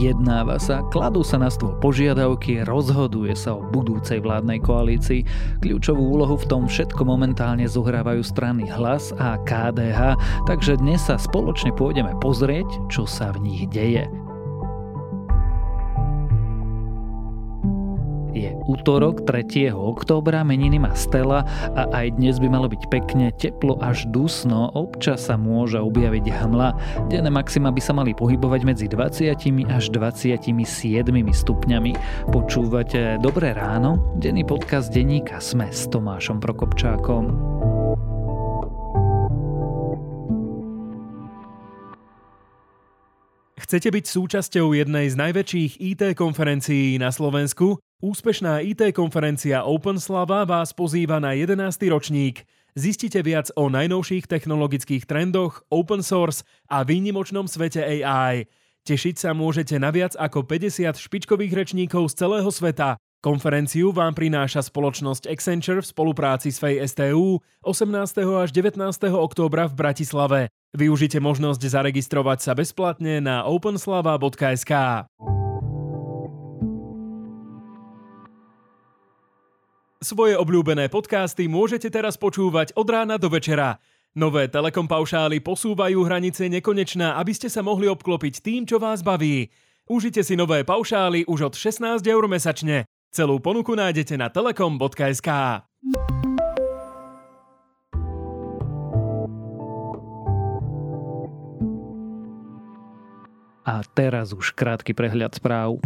Vyjednáva sa, kladú sa na stôl požiadavky, rozhoduje sa o budúcej vládnej koalícii. Kľúčovú úlohu v tom všetko momentálne zohrávajú strany Hlas a KDH, takže dnes sa spoločne pôjdeme pozrieť, čo sa v nich deje. Útorok 3. októbra, meniny má Stella a aj dnes by malo byť pekne, teplo až dusno, občas sa môže objaviť hmla. Denné maxima by sa mali pohybovať medzi 20 až 27 stupňami. Počúvate Dobré ráno? Denný podcast denníka Sme s Tomášom Prokopčákom. Chcete byť súčasťou jednej z najväčších IT konferencií na Slovensku? Úspešná IT konferencia OpenSlava vás pozýva na 11. ročník. Zistite viac o najnovších technologických trendoch, open source a výnimočnom svete AI. Tešiť sa môžete na viac ako 50 špičkových rečníkov z celého sveta. Konferenciu vám prináša spoločnosť Accenture v spolupráci s FSTU 18. až 19. októbra v Bratislave. Využite možnosť zaregistrovať sa bezplatne na openslava.sk. Svoje obľúbené podcasty môžete teraz počúvať od rána do večera. Nové Telekom paušály posúvajú hranice nekonečná, aby ste sa mohli obklopiť tým, čo vás baví. Užite si nové paušály už od 16 eur mesačne. Celú ponuku nájdete na telekom.sk. A teraz už krátky prehľad správ.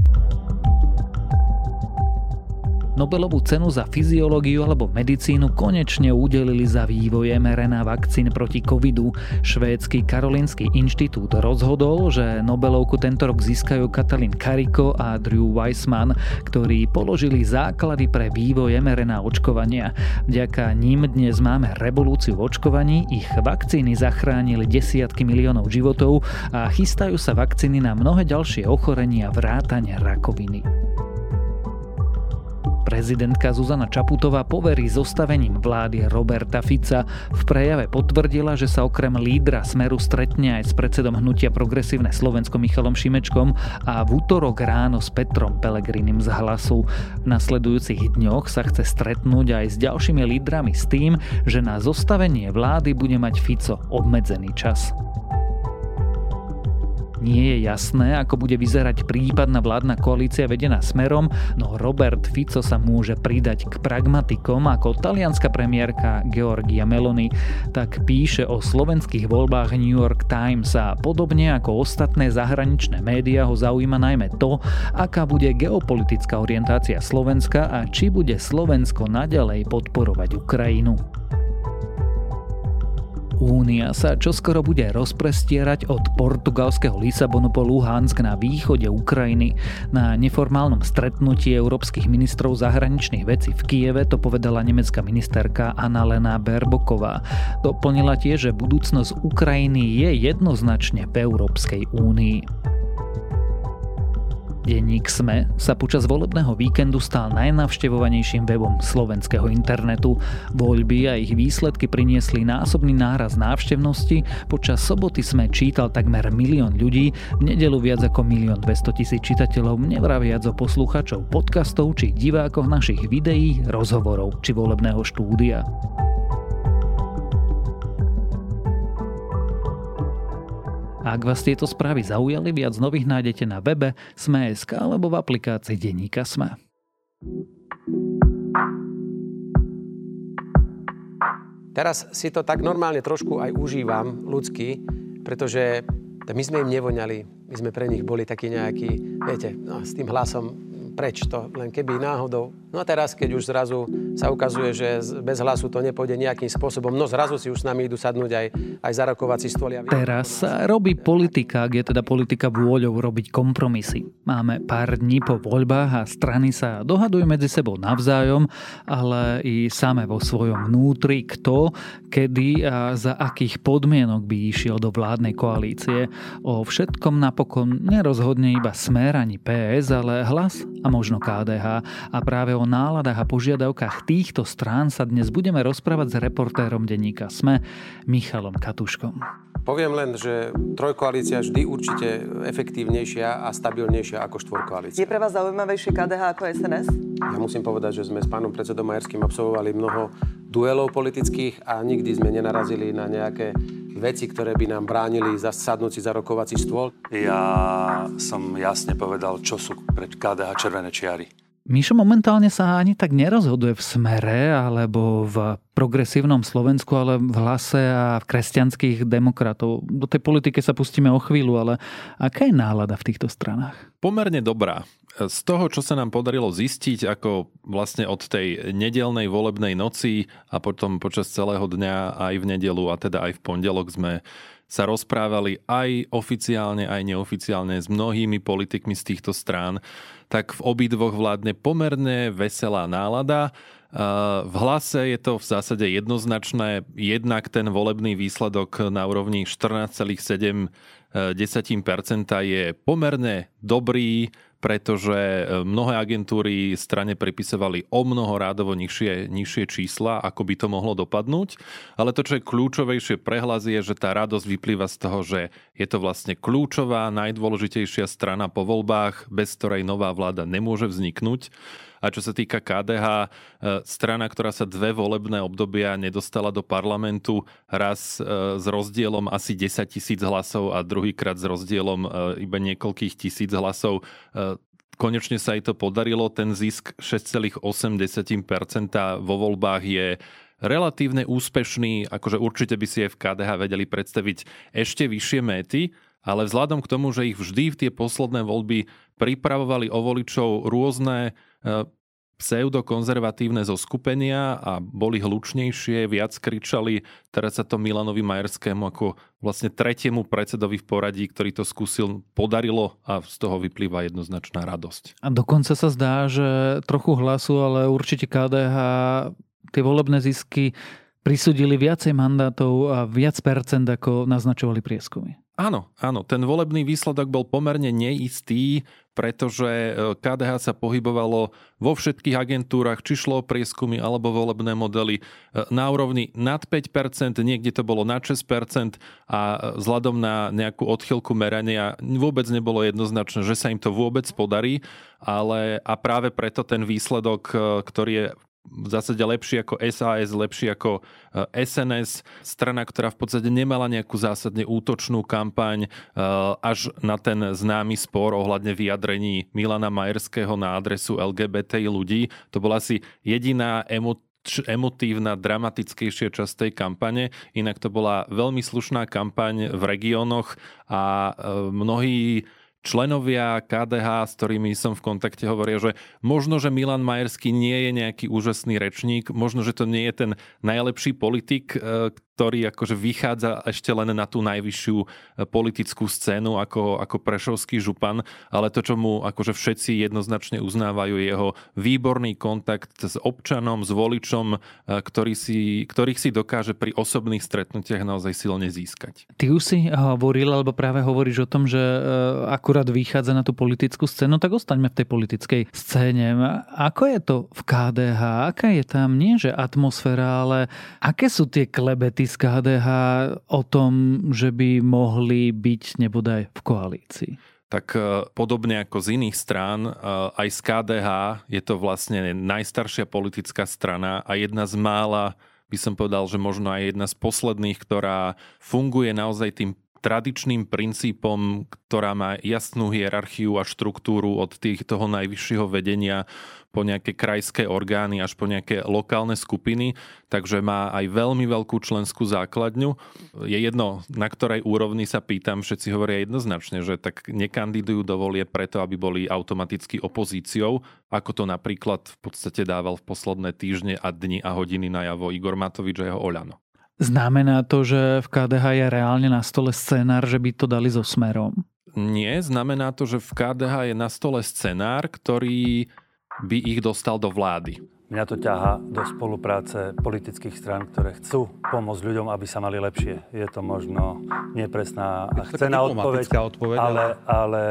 Nobelovú cenu za fyziológiu alebo medicínu konečne udelili za vývoj mRNA vakcín proti covidu. Švédsky Karolinský inštitút rozhodol, že Nobelovku tento rok získajú Katalin Kariko a Drew Weissman, ktorí položili základy pre vývoj mRNA očkovania. Vďaka ním dnes máme revolúciu v očkovaní, ich vakcíny zachránili desiatky miliónov životov a chystajú sa vakcíny na mnohé ďalšie ochorenia vrátane rakoviny. Prezidentka Zuzana Čaputová poverí zostavením vlády Roberta Fica. V prejave potvrdila, že sa okrem lídra Smeru stretne aj s predsedom hnutia Progresívne Slovensko Michalom Šimečkom a v útorok ráno s Petrom Pelegrinim z hlasu. V nasledujúcich dňoch sa chce stretnúť aj s ďalšími lídrami s tým, že na zostavenie vlády bude mať Fico obmedzený čas. Nie je jasné, ako bude vyzerať prípadná vládna koalícia vedená smerom, no Robert Fico sa môže pridať k pragmatikom ako talianská premiérka Georgia Meloni, tak píše o slovenských voľbách New York Times a podobne ako ostatné zahraničné médiá ho zaujíma najmä to, aká bude geopolitická orientácia Slovenska a či bude Slovensko naďalej podporovať Ukrajinu. Únia sa čoskoro bude rozprestierať od portugalského Lisabonu po Luhansk na východe Ukrajiny. Na neformálnom stretnutí európskych ministrov zahraničných vecí v Kieve to povedala nemecká ministerka Annalena Berboková. Doplnila tiež, že budúcnosť Ukrajiny je jednoznačne v Európskej únii. Denník SME sa počas volebného víkendu stal najnavštevovanejším webom slovenského internetu. Voľby a ich výsledky priniesli násobný náraz návštevnosti. Počas soboty SME čítal takmer milión ľudí, v nedelu viac ako milión 200 tisíc čitateľov, nevraviac o posluchačov podcastov či divákoch našich videí, rozhovorov či volebného štúdia. Ak vás tieto správy zaujali, viac nových nájdete na webe Sme.sk alebo v aplikácii Denníka Sme. Teraz si to tak normálne trošku aj užívam ľudský, pretože my sme im nevoňali, my sme pre nich boli takí nejakí, viete, no, s tým hlasom preč to, len keby náhodou. No a teraz, keď už zrazu sa ukazuje, že bez hlasu to nepôjde nejakým spôsobom, no zrazu si už s nami idú sadnúť aj, aj za rokovací stôl. Teraz sa robí politika, ak je teda politika vôľou robiť kompromisy. Máme pár dní po voľbách a strany sa dohadujú medzi sebou navzájom, ale i same vo svojom vnútri, kto, kedy a za akých podmienok by išiel do vládnej koalície. O všetkom napokon nerozhodne iba smer ani PS, ale hlas a možno KDH. A práve o náladách a požiadavkách týchto strán sa dnes budeme rozprávať s reportérom denníka SME Michalom Katuškom. Poviem len, že trojkoalícia vždy určite efektívnejšia a stabilnejšia ako štvorkoalícia. Je pre vás zaujímavejšie KDH ako SNS? Ja musím povedať, že sme s pánom predsedom Majerským absolvovali mnoho duelov politických a nikdy sme nenarazili na nejaké veci, ktoré by nám bránili sadnúť si za rokovací stôl. Ja som jasne povedal, čo sú pred KDH červené čiary. Mišo momentálne sa ani tak nerozhoduje v smere alebo v progresívnom Slovensku, ale v hlase a v kresťanských demokratov. Do tej politiky sa pustíme o chvíľu, ale aká je nálada v týchto stranách? Pomerne dobrá. Z toho, čo sa nám podarilo zistiť, ako vlastne od tej nedelnej volebnej noci a potom počas celého dňa aj v nedelu a teda aj v pondelok sme sa rozprávali aj oficiálne, aj neoficiálne s mnohými politikmi z týchto strán, tak v obidvoch vládne pomerne veselá nálada. V hlase je to v zásade jednoznačné. Jednak ten volebný výsledok na úrovni 14,7% je pomerne dobrý, pretože e, mnohé agentúry strane pripisovali o mnoho rádovo nižšie, nižšie čísla, ako by to mohlo dopadnúť. Ale to, čo je kľúčovejšie prehlas je, že tá radosť vyplýva z toho, že je to vlastne kľúčová, najdôležitejšia strana po voľbách, bez ktorej nová vláda nemôže vzniknúť. A čo sa týka KDH, e, strana, ktorá sa dve volebné obdobia nedostala do parlamentu, raz e, s rozdielom asi 10 tisíc hlasov a druhýkrát s rozdielom e, iba niekoľkých tisíc hlasov, konečne sa jej to podarilo. Ten zisk 6,8% vo voľbách je relatívne úspešný, akože určite by si aj v KDH vedeli predstaviť ešte vyššie méty, ale vzhľadom k tomu, že ich vždy v tie posledné voľby pripravovali o voličov rôzne pseudokonzervatívne zoskupenia a boli hlučnejšie, viac kričali. Teraz sa to Milanovi Majerskému ako vlastne tretiemu predsedovi v poradí, ktorý to skúsil, podarilo a z toho vyplýva jednoznačná radosť. A dokonca sa zdá, že trochu hlasu, ale určite KDH tie volebné zisky prisudili viacej mandátov a viac percent, ako naznačovali prieskumy. Áno, áno, ten volebný výsledok bol pomerne neistý, pretože e, KDH sa pohybovalo vo všetkých agentúrach, či šlo o prieskumy alebo volebné modely e, na úrovni nad 5%, niekde to bolo nad 6% a e, vzhľadom na nejakú odchylku merania vôbec nebolo jednoznačné, že sa im to vôbec podarí, ale a práve preto ten výsledok, ktorý je v zásade lepší ako SAS, lepší ako SNS, eh, strana, ktorá v podstate nemala nejakú zásadne útočnú kampaň eh, až na ten známy spor ohľadne vyjadrení Milana Majerského na adresu LGBT ľudí. To bola asi jediná emo emotívna, dramatickejšia časť tej kampane. Inak to bola veľmi slušná kampaň v regiónoch a eh, mnohí členovia KDH, s ktorými som v kontakte, hovoria, že možno, že Milan Majerský nie je nejaký úžasný rečník, možno, že to nie je ten najlepší politik, e, ktorý akože vychádza ešte len na tú najvyššiu e, politickú scénu ako, ako Prešovský župan, ale to, čo mu akože všetci jednoznačne uznávajú, je jeho výborný kontakt s občanom, s voličom, e, ktorý si, ktorých si dokáže pri osobných stretnutiach naozaj silne získať. Ty už si hovoril, alebo práve hovoríš o tom, že e, akurát vychádza na tú politickú scénu, tak ostaňme v tej politickej scéne. Ako je to v KDH? Aká je tam nie, že atmosféra, ale aké sú tie klebety z KDH o tom, že by mohli byť nebodaj v koalícii? tak e, podobne ako z iných strán, e, aj z KDH je to vlastne najstaršia politická strana a jedna z mála, by som povedal, že možno aj jedna z posledných, ktorá funguje naozaj tým tradičným princípom, ktorá má jasnú hierarchiu a štruktúru od tých, najvyššieho vedenia po nejaké krajské orgány až po nejaké lokálne skupiny, takže má aj veľmi veľkú členskú základňu. Je jedno, na ktorej úrovni sa pýtam, všetci hovoria jednoznačne, že tak nekandidujú do volie preto, aby boli automaticky opozíciou, ako to napríklad v podstate dával v posledné týždne a dni a hodiny najavo Igor Matovič a jeho Oľano. Znamená to, že v KDH je reálne na stole scenár, že by to dali so smerom? Nie, znamená to, že v KDH je na stole scenár, ktorý by ich dostal do vlády. Mňa to ťaha do spolupráce politických strán, ktoré chcú pomôcť ľuďom, aby sa mali lepšie. Je to možno nepresná a chcená odpoveď, odpoveď ale, ale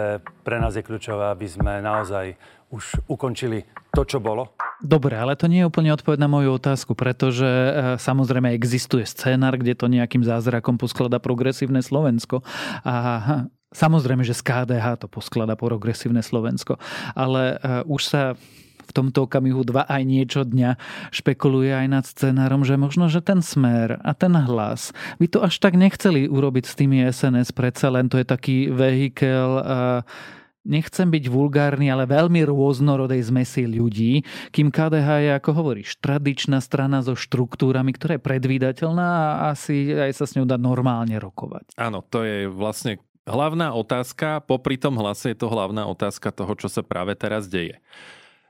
pre nás je kľúčové, aby sme naozaj už ukončili to, čo bolo. Dobre, ale to nie je úplne odpoveď na moju otázku, pretože e, samozrejme existuje scénar, kde to nejakým zázrakom posklada progresívne Slovensko. A samozrejme, že z KDH to posklada progresívne Slovensko. Ale e, už sa v tomto okamihu dva aj niečo dňa špekuluje aj nad scenárom, že možno, že ten smer a ten hlas by to až tak nechceli urobiť s tými SNS, predsa len to je taký vehikel nechcem byť vulgárny, ale veľmi rôznorodej zmesi ľudí, kým KDH je, ako hovoríš, tradičná strana so štruktúrami, ktorá je predvídateľná a asi aj sa s ňou dá normálne rokovať. Áno, to je vlastne hlavná otázka, popri tom hlase je to hlavná otázka toho, čo sa práve teraz deje.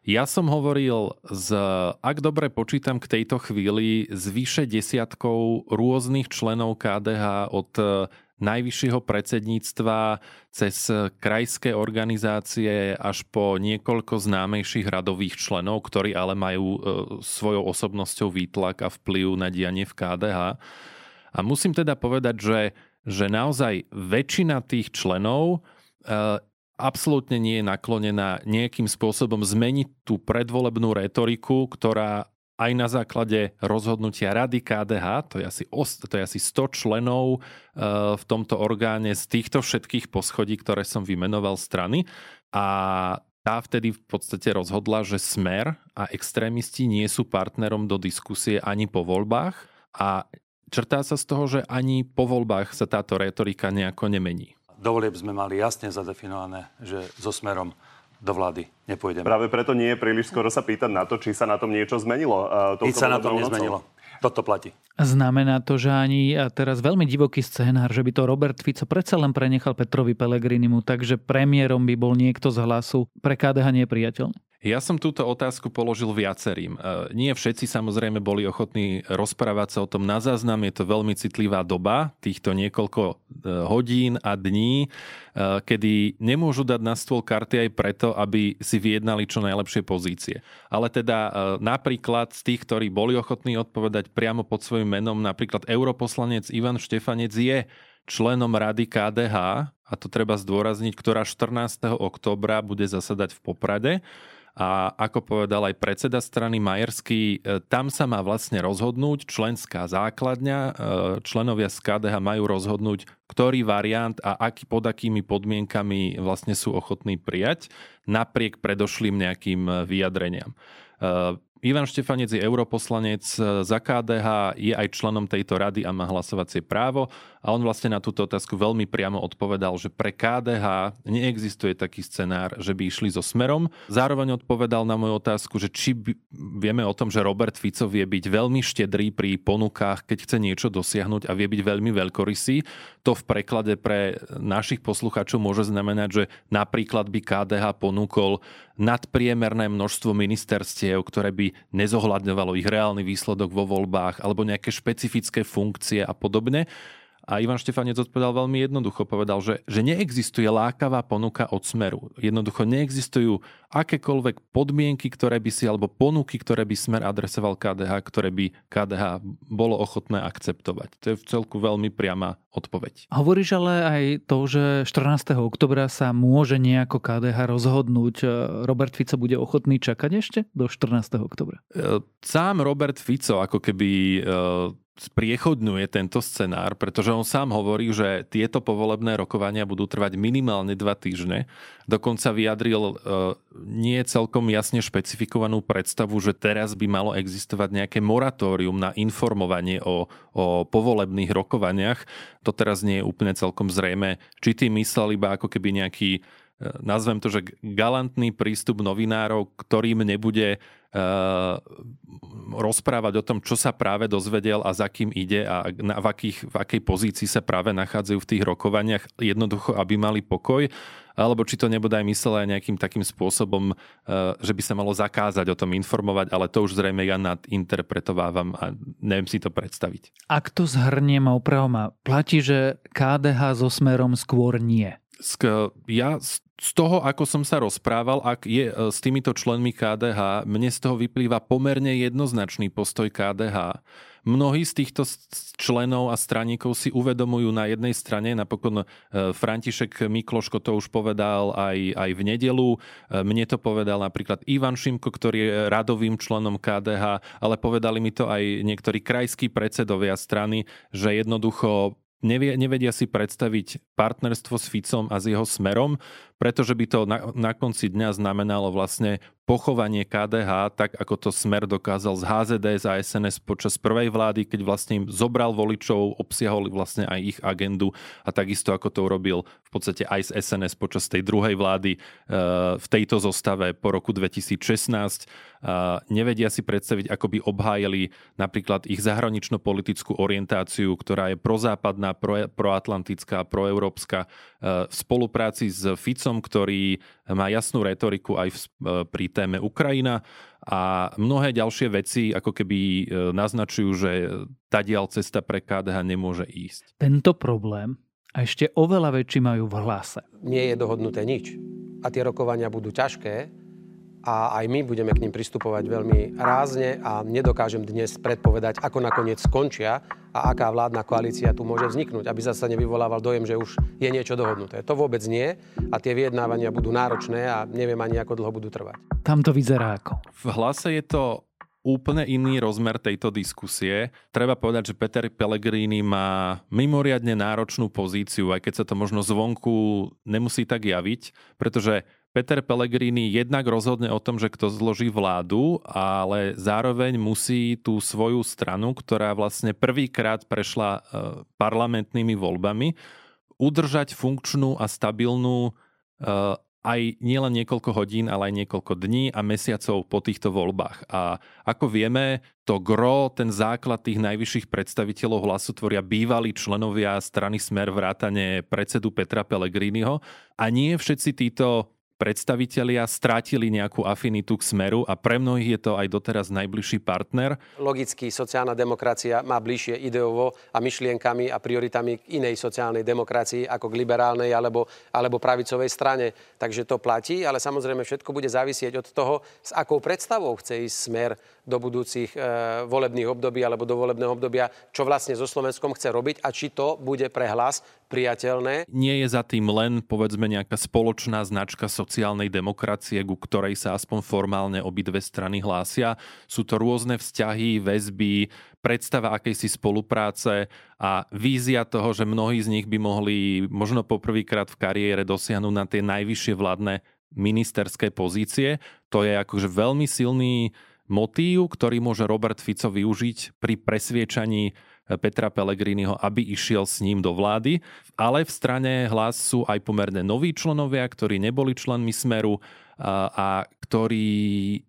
Ja som hovoril, z, ak dobre počítam k tejto chvíli, z vyše desiatkov rôznych členov KDH od najvyššieho predsedníctva cez krajské organizácie až po niekoľko známejších radových členov, ktorí ale majú e, svojou osobnosťou výtlak a vplyv na dianie v KDH. A musím teda povedať, že, že naozaj väčšina tých členov e, absolútne nie je naklonená nejakým spôsobom zmeniť tú predvolebnú retoriku, ktorá aj na základe rozhodnutia Rady KDH, to je asi, to je asi 100 členov eh, v tomto orgáne z týchto všetkých poschodí, ktoré som vymenoval strany. A tá vtedy v podstate rozhodla, že Smer a extrémisti nie sú partnerom do diskusie ani po voľbách a črtá sa z toho, že ani po voľbách sa táto retorika nejako nemení. Dovolieb sme mali jasne zadefinované, že so Smerom do vlády nepôjdeme. Práve preto nie je príliš skoro sa pýtať na to, či sa na tom niečo zmenilo. Nič sa na tom nezmenilo. Toto platí. Znamená to, že ani a teraz veľmi divoký scénár, že by to Robert Fico predsa len prenechal Petrovi Pelegrinimu, takže premiérom by bol niekto z hlasu. Pre KDH nie je priateľný. Ja som túto otázku položil viacerým. E, nie všetci samozrejme boli ochotní rozprávať sa o tom na záznam. Je to veľmi citlivá doba, týchto niekoľko e, hodín a dní, e, kedy nemôžu dať na stôl karty aj preto, aby si vyjednali čo najlepšie pozície. Ale teda napríklad z tých, ktorí boli ochotní odpovedať priamo pod svojim menom, napríklad europoslanec Ivan Štefanec je členom rady KDH, a to treba zdôrazniť, ktorá 14. oktobra bude zasadať v Poprade a ako povedal aj predseda strany Majerský, e, tam sa má vlastne rozhodnúť členská základňa, e, členovia z KDH majú rozhodnúť, ktorý variant a aký, pod akými podmienkami vlastne sú ochotní prijať, napriek predošlým nejakým e, vyjadreniam. Ivan Štefanec je europoslanec za KDH, je aj členom tejto rady a má hlasovacie právo. A on vlastne na túto otázku veľmi priamo odpovedal, že pre KDH neexistuje taký scenár, že by išli so smerom. Zároveň odpovedal na moju otázku, že či vieme o tom, že Robert Fico vie byť veľmi štedrý pri ponukách, keď chce niečo dosiahnuť a vie byť veľmi veľkorysý. To v preklade pre našich poslucháčov môže znamenať, že napríklad by KDH ponúkol nadpriemerné množstvo ministerstiev, ktoré by nezohľadňovalo ich reálny výsledok vo voľbách alebo nejaké špecifické funkcie a podobne. A Ivan Štefanec odpovedal veľmi jednoducho. Povedal, že, že neexistuje lákavá ponuka od Smeru. Jednoducho neexistujú akékoľvek podmienky, ktoré by si, alebo ponuky, ktoré by Smer adresoval KDH, ktoré by KDH bolo ochotné akceptovať. To je v celku veľmi priama odpoveď. Hovoríš ale aj to, že 14. oktobra sa môže nejako KDH rozhodnúť. Robert Fico bude ochotný čakať ešte do 14. oktobra? E, sám Robert Fico ako keby e, spriechodňuje tento scenár, pretože on sám hovorí, že tieto povolebné rokovania budú trvať minimálne dva týždne. Dokonca vyjadril e, nie celkom jasne špecifikovanú predstavu, že teraz by malo existovať nejaké moratórium na informovanie o, o povolebných rokovaniach. To teraz nie je úplne celkom zrejme, či tým myslel iba ako keby nejaký E, nazvem to, že galantný prístup novinárov, ktorým nebude uh, rozprávať o tom, čo sa práve dozvedel a za kým ide a na, v, akých, v akej pozícii sa práve nachádzajú v tých rokovaniach, jednoducho, aby mali pokoj, alebo či to nebude aj myslené nejakým takým spôsobom, uh, že by sa malo zakázať o tom informovať, ale to už zrejme ja nadinterpretovávam a neviem si to predstaviť. Ak to zhrniem a upravom, platí, že KDH so smerom skôr nie Ja z toho, ako som sa rozprával, ak je e, s týmito členmi KDH, mne z toho vyplýva pomerne jednoznačný postoj KDH. Mnohí z týchto členov a straníkov si uvedomujú na jednej strane, napokon e, František Mikloško to už povedal aj, aj v nedelu, e, mne to povedal napríklad Ivan Šimko, ktorý je radovým členom KDH, ale povedali mi to aj niektorí krajskí predsedovia strany, že jednoducho nevie, nevedia si predstaviť partnerstvo s Ficom a s jeho smerom, pretože by to na, na konci dňa znamenalo vlastne pochovanie KDH, tak ako to Smer dokázal z HZD a SNS počas prvej vlády, keď vlastne im zobral voličov, obsiahol vlastne aj ich agendu a takisto ako to urobil v podstate aj z SNS počas tej druhej vlády e, v tejto zostave po roku 2016. Nevedia si predstaviť, ako by obhájili napríklad ich zahranično-politickú orientáciu, ktorá je prozápadná, pro, proatlantická, proeurópska e, v spolupráci s Ficom, ktorý má jasnú retoriku aj v, e, pri téme Ukrajina a mnohé ďalšie veci ako keby e, naznačujú, že tá dial cesta pre KDH nemôže ísť. Tento problém a ešte oveľa väčší majú v hlase. Nie je dohodnuté nič a tie rokovania budú ťažké, a aj my budeme k ním pristupovať veľmi rázne a nedokážem dnes predpovedať, ako nakoniec skončia a aká vládna koalícia tu môže vzniknúť, aby zase nevyvolával dojem, že už je niečo dohodnuté. To vôbec nie a tie vyjednávania budú náročné a neviem ani, ako dlho budú trvať. Tam to vyzerá ako? V hlase je to úplne iný rozmer tejto diskusie. Treba povedať, že Peter Pellegrini má mimoriadne náročnú pozíciu, aj keď sa to možno zvonku nemusí tak javiť, pretože Peter Pellegrini jednak rozhodne o tom, že kto zloží vládu, ale zároveň musí tú svoju stranu, ktorá vlastne prvýkrát prešla e, parlamentnými voľbami, udržať funkčnú a stabilnú e, aj nielen niekoľko hodín, ale aj niekoľko dní a mesiacov po týchto voľbách. A ako vieme, to gro, ten základ tých najvyšších predstaviteľov hlasu tvoria bývalí členovia strany Smer vrátane predsedu Petra Pellegriniho. A nie všetci títo predstavitelia strátili nejakú afinitu k smeru a pre mnohých je to aj doteraz najbližší partner. Logicky sociálna demokracia má bližšie ideovo a myšlienkami a prioritami k inej sociálnej demokracii ako k liberálnej alebo, alebo pravicovej strane. Takže to platí, ale samozrejme všetko bude závisieť od toho, s akou predstavou chce ísť smer do budúcich e, volebných období alebo do volebného obdobia, čo vlastne so Slovenskom chce robiť a či to bude pre hlas priateľné. Nie je za tým len, povedzme, nejaká spoločná značka sociálnej demokracie, ku ktorej sa aspoň formálne obidve strany hlásia. Sú to rôzne vzťahy, väzby, predstava akejsi spolupráce a vízia toho, že mnohí z nich by mohli možno poprvýkrát v kariére dosiahnuť na tie najvyššie vládne ministerské pozície. To je akože veľmi silný motív, ktorý môže Robert Fico využiť pri presviečaní eh, Petra Pellegriniho, aby išiel s ním do vlády. Ale v strane hlas sú aj pomerne noví členovia, ktorí neboli členmi Smeru a ktorí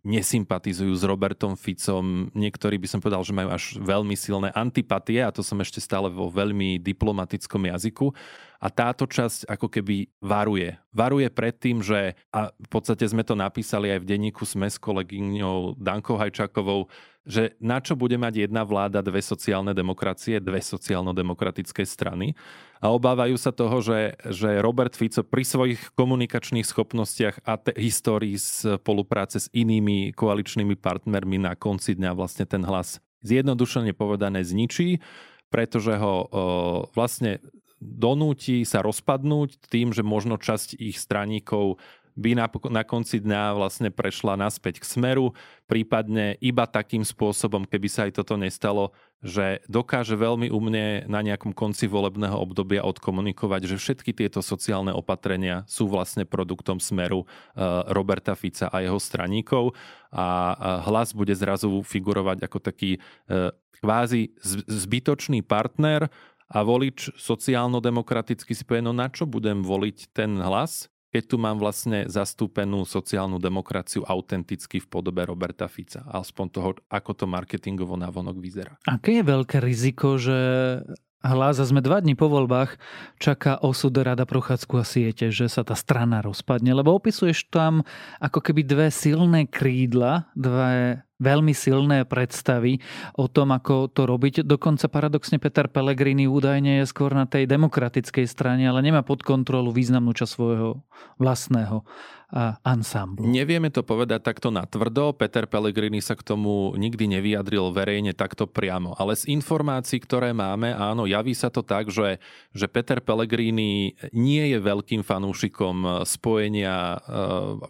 nesympatizujú s Robertom Ficom. Niektorí by som povedal, že majú až veľmi silné antipatie a to som ešte stále vo veľmi diplomatickom jazyku. A táto časť ako keby varuje. Varuje pred tým, že, a v podstate sme to napísali aj v denníku Sme s kolegyňou Dankou Hajčakovou, že na čo bude mať jedna vláda dve sociálne demokracie, dve sociálno-demokratické strany. A obávajú sa toho, že, že Robert Fico pri svojich komunikačných schopnostiach a te, histórii spolupráce s inými koaličnými partnermi na konci dňa vlastne ten hlas zjednodušene povedané zničí, pretože ho o, vlastne donúti sa rozpadnúť tým, že možno časť ich straníkov by na, na konci dňa vlastne prešla naspäť k smeru, prípadne iba takým spôsobom, keby sa aj toto nestalo, že dokáže veľmi umne na nejakom konci volebného obdobia odkomunikovať, že všetky tieto sociálne opatrenia sú vlastne produktom smeru uh, Roberta Fica a jeho straníkov. A hlas bude zrazu figurovať ako taký uh, kvázi zbytočný partner, a volič sociálno-demokraticky si povie, no na čo budem voliť ten hlas, keď tu mám vlastne zastúpenú sociálnu demokraciu autenticky v podobe Roberta Fica. Aspoň toho, ako to marketingovo navonok vyzerá. Aké je veľké riziko, že hlas a sme dva dní po voľbách, čaká osud Rada Prochádzku a siete, že sa tá strana rozpadne, lebo opisuješ tam ako keby dve silné krídla, dve veľmi silné predstavy o tom, ako to robiť. Dokonca paradoxne Peter Pellegrini údajne je skôr na tej demokratickej strane, ale nemá pod kontrolu významnú časť svojho vlastného ansámblu. Nevieme to povedať takto natvrdo. Peter Pellegrini sa k tomu nikdy nevyjadril verejne takto priamo. Ale z informácií, ktoré máme, áno, javí sa to tak, že, že Peter Pellegrini nie je veľkým fanúšikom spojenia,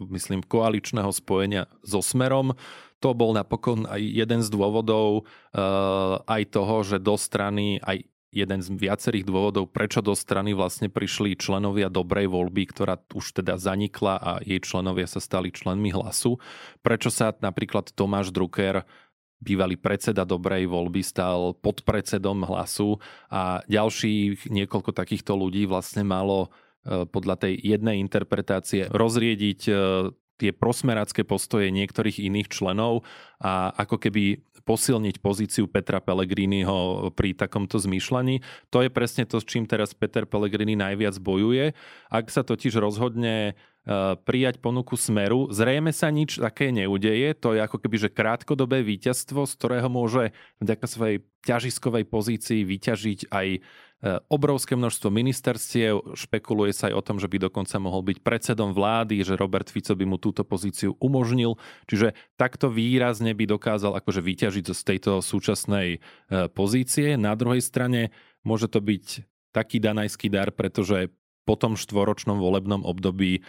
myslím, koaličného spojenia so Smerom to bol napokon aj jeden z dôvodov uh, aj toho, že do strany, aj jeden z viacerých dôvodov, prečo do strany vlastne prišli členovia dobrej voľby, ktorá už teda zanikla a jej členovia sa stali členmi hlasu. Prečo sa napríklad Tomáš Drucker bývalý predseda dobrej voľby stal podpredsedom hlasu a ďalších niekoľko takýchto ľudí vlastne malo e, podľa tej jednej interpretácie rozriediť e, tie prosmerácké postoje niektorých iných členov a ako keby posilniť pozíciu Petra Pellegriniho pri takomto zmýšľaní. To je presne to, s čím teraz Peter Pellegrini najviac bojuje. Ak sa totiž rozhodne e, prijať ponuku Smeru. Zrejme sa nič také neudeje. To je ako keby že krátkodobé víťazstvo, z ktorého môže vďaka svojej ťažiskovej pozícii vyťažiť aj obrovské množstvo ministerstiev, špekuluje sa aj o tom, že by dokonca mohol byť predsedom vlády, že Robert Fico by mu túto pozíciu umožnil. Čiže takto výrazne by dokázal akože vyťažiť z tejto súčasnej e, pozície. Na druhej strane môže to byť taký danajský dar, pretože po tom štvoročnom volebnom období e,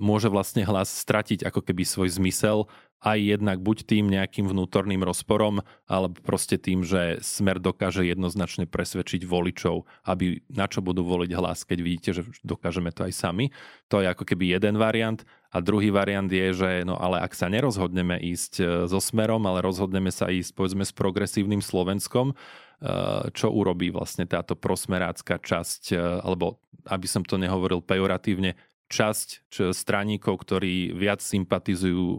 môže vlastne hlas stratiť ako keby svoj zmysel aj jednak buď tým nejakým vnútorným rozporom, alebo proste tým, že smer dokáže jednoznačne presvedčiť voličov, aby na čo budú voliť hlas, keď vidíte, že dokážeme to aj sami. To je ako keby jeden variant. A druhý variant je, že no ale ak sa nerozhodneme ísť e, so smerom, ale rozhodneme sa ísť povedzme s progresívnym Slovenskom, čo urobí vlastne táto prosmerácká časť, e, alebo aby som to nehovoril pejoratívne, časť straníkov, ktorí viac sympatizujú uh,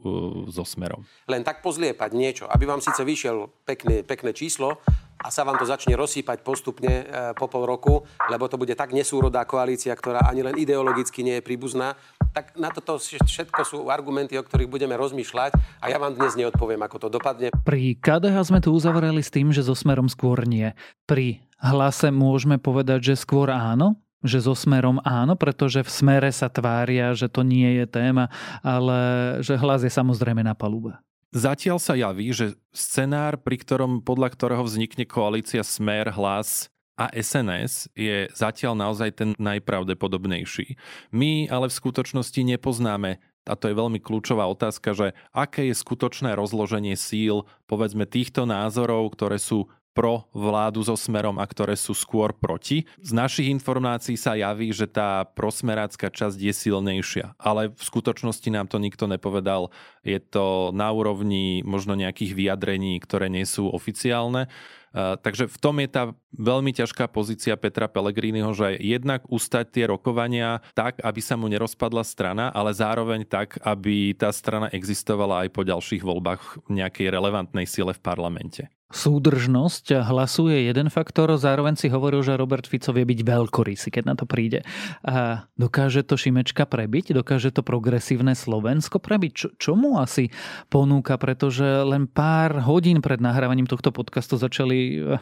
so smerom. Len tak pozliepať niečo, aby vám síce vyšiel pekné, pekné číslo a sa vám to začne rozsýpať postupne po pol roku, lebo to bude tak nesúrodá koalícia, ktorá ani len ideologicky nie je príbuzná, tak na toto všetko sú argumenty, o ktorých budeme rozmýšľať a ja vám dnes neodpoviem, ako to dopadne. Pri KDH sme tu uzavreli s tým, že so smerom skôr nie. Pri hlase môžeme povedať, že skôr áno? že so smerom áno, pretože v smere sa tvária, že to nie je téma, ale že hlas je samozrejme na palube. Zatiaľ sa javí, že scenár, pri ktorom, podľa ktorého vznikne koalícia Smer, Hlas a SNS je zatiaľ naozaj ten najpravdepodobnejší. My ale v skutočnosti nepoznáme a to je veľmi kľúčová otázka, že aké je skutočné rozloženie síl, povedzme týchto názorov, ktoré sú pro vládu so smerom a ktoré sú skôr proti. Z našich informácií sa javí, že tá prosmerácká časť je silnejšia, ale v skutočnosti nám to nikto nepovedal. Je to na úrovni možno nejakých vyjadrení, ktoré nie sú oficiálne. Takže v tom je tá veľmi ťažká pozícia Petra Pellegriniho, že jednak ustať tie rokovania tak, aby sa mu nerozpadla strana, ale zároveň tak, aby tá strana existovala aj po ďalších voľbách v nejakej relevantnej sile v parlamente súdržnosť hlasu je jeden faktor, zároveň si hovoril, že Robert Fico vie byť veľkorysý, keď na to príde. A dokáže to Šimečka prebiť? Dokáže to progresívne Slovensko prebiť? Čo, čo mu asi ponúka? Pretože len pár hodín pred nahrávaním tohto podcastu začali eh,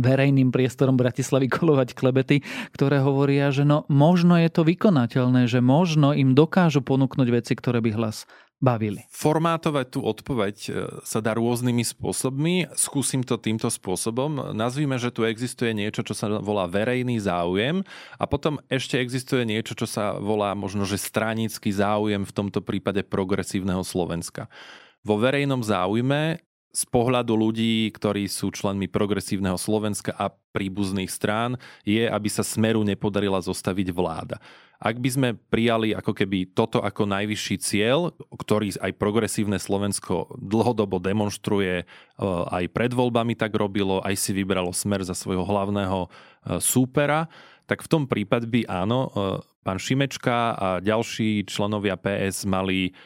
verejným priestorom Bratislavy kolovať klebety, ktoré hovoria, že no možno je to vykonateľné, že možno im dokážu ponúknuť veci, ktoré by hlas bavili? Formátovať tú odpoveď e, sa dá rôznymi spôsobmi. Skúsim to týmto spôsobom. Nazvime, že tu existuje niečo, čo sa volá verejný záujem a potom ešte existuje niečo, čo sa volá možno, že stranický záujem, v tomto prípade progresívneho Slovenska. Vo verejnom záujme z pohľadu ľudí, ktorí sú členmi progresívneho Slovenska a príbuzných strán, je, aby sa Smeru nepodarila zostaviť vláda. Ak by sme prijali ako keby toto ako najvyšší cieľ, ktorý aj progresívne Slovensko dlhodobo demonstruje, e, aj pred voľbami tak robilo, aj si vybralo smer za svojho hlavného e, súpera, tak v tom prípade by áno, e, pán Šimečka a ďalší členovia PS mali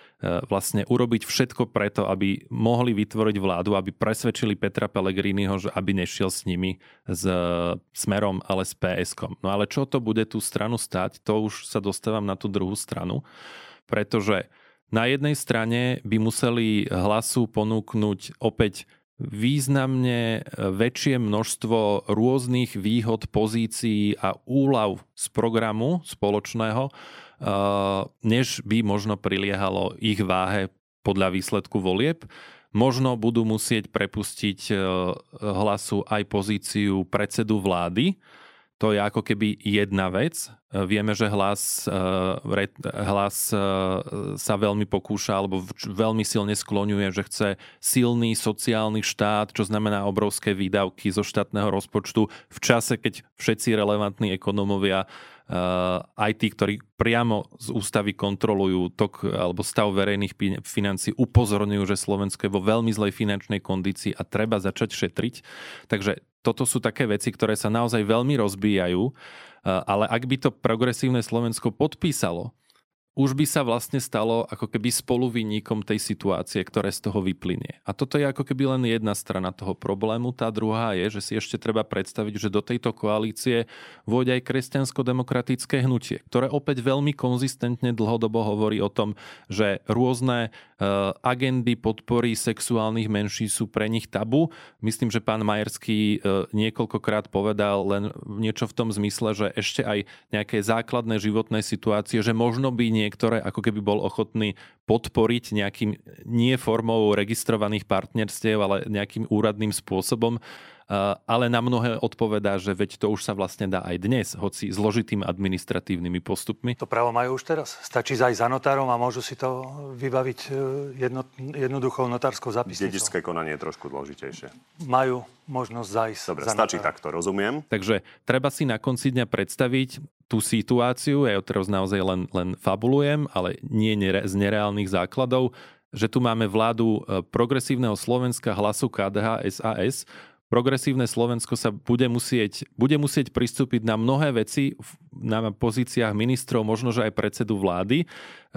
vlastne urobiť všetko preto, aby mohli vytvoriť vládu, aby presvedčili Petra Pellegriniho, že aby nešiel s nimi s smerom, ale s PSK. No ale čo to bude tú stranu stať, to už sa dostávam na tú druhú stranu, pretože Na jednej strane by museli hlasu ponúknuť opäť významne väčšie množstvo rôznych výhod, pozícií a úľav z programu spoločného, než by možno priliehalo ich váhe podľa výsledku volieb. Možno budú musieť prepustiť hlasu aj pozíciu predsedu vlády, to je ako keby jedna vec. Vieme, že hlas, hlas sa veľmi pokúša alebo veľmi silne skloňuje, že chce silný sociálny štát, čo znamená obrovské výdavky zo štátneho rozpočtu v čase, keď všetci relevantní ekonomovia aj tí, ktorí priamo z ústavy kontrolujú tok alebo stav verejných financí, upozorňujú, že Slovensko je vo veľmi zlej finančnej kondícii a treba začať šetriť. Takže toto sú také veci, ktoré sa naozaj veľmi rozbíjajú, ale ak by to progresívne Slovensko podpísalo, už by sa vlastne stalo ako keby spoluvinníkom tej situácie, ktoré z toho vyplynie. A toto je ako keby len jedna strana toho problému. Tá druhá je, že si ešte treba predstaviť, že do tejto koalície vôjde aj kresťansko-demokratické hnutie, ktoré opäť veľmi konzistentne dlhodobo hovorí o tom, že rôzne Eh, agendy podpory sexuálnych menší sú pre nich tabu. Myslím, že pán Majerský eh, niekoľkokrát povedal len niečo v tom zmysle, že ešte aj nejaké základné životné situácie, že možno by niektoré ako keby bol ochotný podporiť nejakým nie formou registrovaných partnerstiev, ale nejakým úradným spôsobom ale na mnohé odpovedá, že veď to už sa vlastne dá aj dnes, hoci zložitým administratívnymi postupmi. To právo majú už teraz. Stačí zajsť za notárom a môžu si to vybaviť e, jedno, jednoduchou notárskou zapisnicou. Dedičské konanie je trošku dôležitejšie. Majú možnosť zajsť Dobre, za stačí notárom. takto, rozumiem. Takže treba si na konci dňa predstaviť tú situáciu, ja teraz naozaj len, len fabulujem, ale nie z nereálnych základov, že tu máme vládu e, progresívneho Slovenska, hlasu KDH, SAS, progresívne Slovensko sa bude musieť, bude musieť pristúpiť na mnohé veci na pozíciách ministrov, možno že aj predsedu vlády e,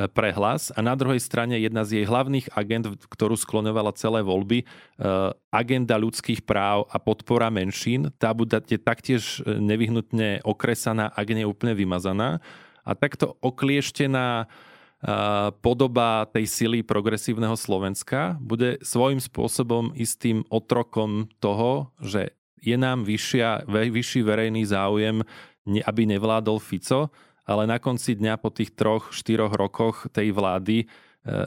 pre hlas. A na druhej strane jedna z jej hlavných agent, ktorú sklonovala celé voľby, e, agenda ľudských práv a podpora menšín, tá bude taktiež nevyhnutne okresaná, ak nie úplne vymazaná. A takto oklieštená podoba tej sily progresívneho Slovenska bude svojím spôsobom istým otrokom toho, že je nám vyššia, vyšší verejný záujem, aby nevládol Fico, ale na konci dňa po tých troch, štyroch rokoch tej vlády e,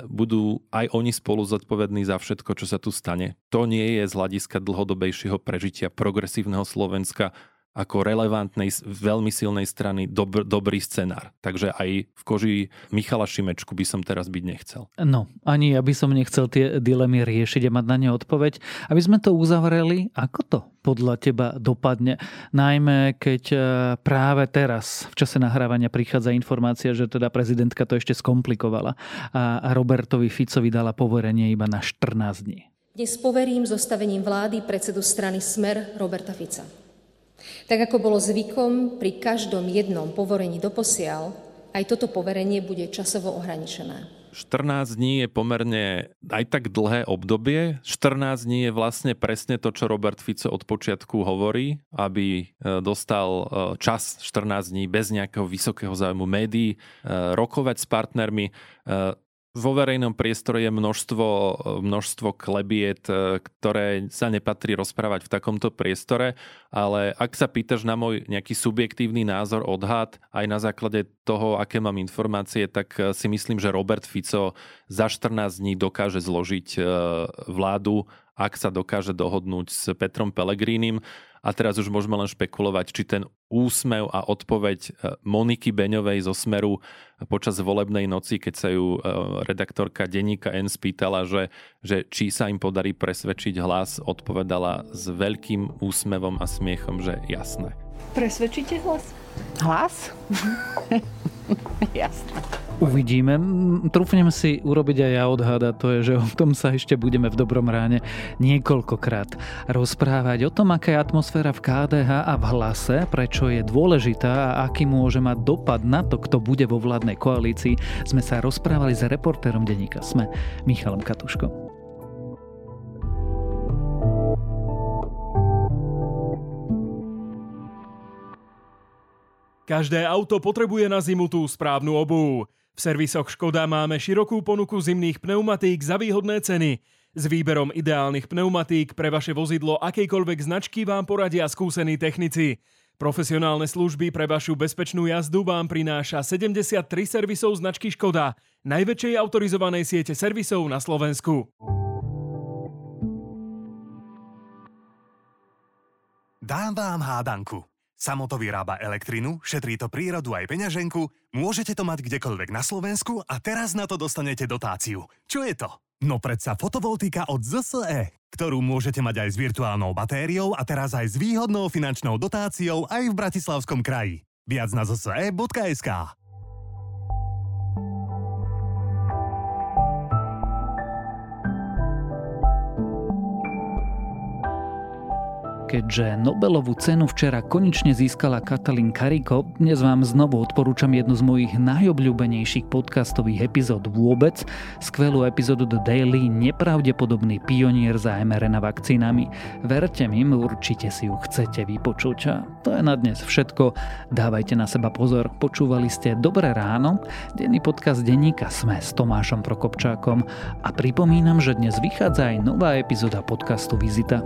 budú aj oni spolu zodpovední za všetko, čo sa tu stane. To nie je z hľadiska dlhodobejšieho prežitia progresívneho Slovenska ako relevantnej, veľmi silnej strany dobr, dobrý scenár. Takže aj v koži Michala Šimečku by som teraz byť nechcel. No, ani ja by som nechcel tie dilemy riešiť a mať na ne odpoveď. Aby sme to uzavreli, ako to podľa teba dopadne? Najmä keď e, práve teraz v čase nahrávania prichádza informácia, že teda prezidentka to ešte skomplikovala a Robertovi Ficovi dala poverenie iba na 14 dní. Dnes poverím zostavením vlády predsedu strany Smer Roberta Fica. Tak ako bolo zvykom pri každom jednom povorení doposiaľ, aj toto poverenie bude časovo ohraničené. 14 dní je pomerne aj tak dlhé obdobie. 14 dní je vlastne presne to, čo Robert Fico od počiatku hovorí, aby e, dostal e, čas 14 dní bez nejakého vysokého zájmu médií, e, rokovať s partnermi vo verejnom priestore je množstvo, množstvo klebiet, e, ktoré sa nepatrí rozprávať v takomto priestore, ale ak sa pýtaš na môj nejaký subjektívny názor, odhad, aj na základe toho, aké mám informácie, tak e, si myslím, že Robert Fico za 14 dní dokáže zložiť e, vládu, ak sa dokáže dohodnúť s Petrom Pelegrínim a teraz už môžeme len špekulovať, či ten úsmev a odpoveď e, Moniky Beňovej zo Smeru počas volebnej noci, keď sa ju e, redaktorka denníka N spýtala, že, že či sa im podarí presvedčiť hlas, odpovedala s veľkým úsmevom a smiechom, že jasné. Presvedčíte hlas? Hlas? Jasné. Uvidíme. Trúfnem si urobiť aj ja odhada, to je, že o tom sa ešte budeme v dobrom ráne niekoľkokrát rozprávať. O tom, aká je atmosféra v KDH a v hlase, prečo je dôležitá a aký môže mať dopad na to, kto bude vo vládnej koalícii, sme sa rozprávali s reportérom denníka Sme, Michalom Katuškom. Každé auto potrebuje na zimu tú správnu obu. V servisoch Škoda máme širokú ponuku zimných pneumatík za výhodné ceny. S výberom ideálnych pneumatík pre vaše vozidlo akejkoľvek značky vám poradia skúsení technici. Profesionálne služby pre vašu bezpečnú jazdu vám prináša 73 servisov značky Škoda, najväčšej autorizovanej siete servisov na Slovensku. Dám vám hádanku. Samo to vyrába elektrinu, šetrí to prírodu aj peňaženku, môžete to mať kdekoľvek na Slovensku a teraz na to dostanete dotáciu. Čo je to? No predsa fotovoltika od ZSE, ktorú môžete mať aj s virtuálnou batériou a teraz aj s výhodnou finančnou dotáciou aj v Bratislavskom kraji. Viac na zse.sk. Keďže Nobelovú cenu včera konečne získala Katalin Kariko, dnes vám znovu odporúčam jednu z mojich najobľúbenejších podcastových epizód vôbec, skvelú epizódu The Daily, nepravdepodobný pionier za mRNA vakcínami. Verte mi, určite si ju chcete vypočuť. A to je na dnes všetko. Dávajte na seba pozor. Počúvali ste Dobré ráno, denný podcast denníka Sme s Tomášom Prokopčákom a pripomínam, že dnes vychádza aj nová epizóda podcastu Vizita.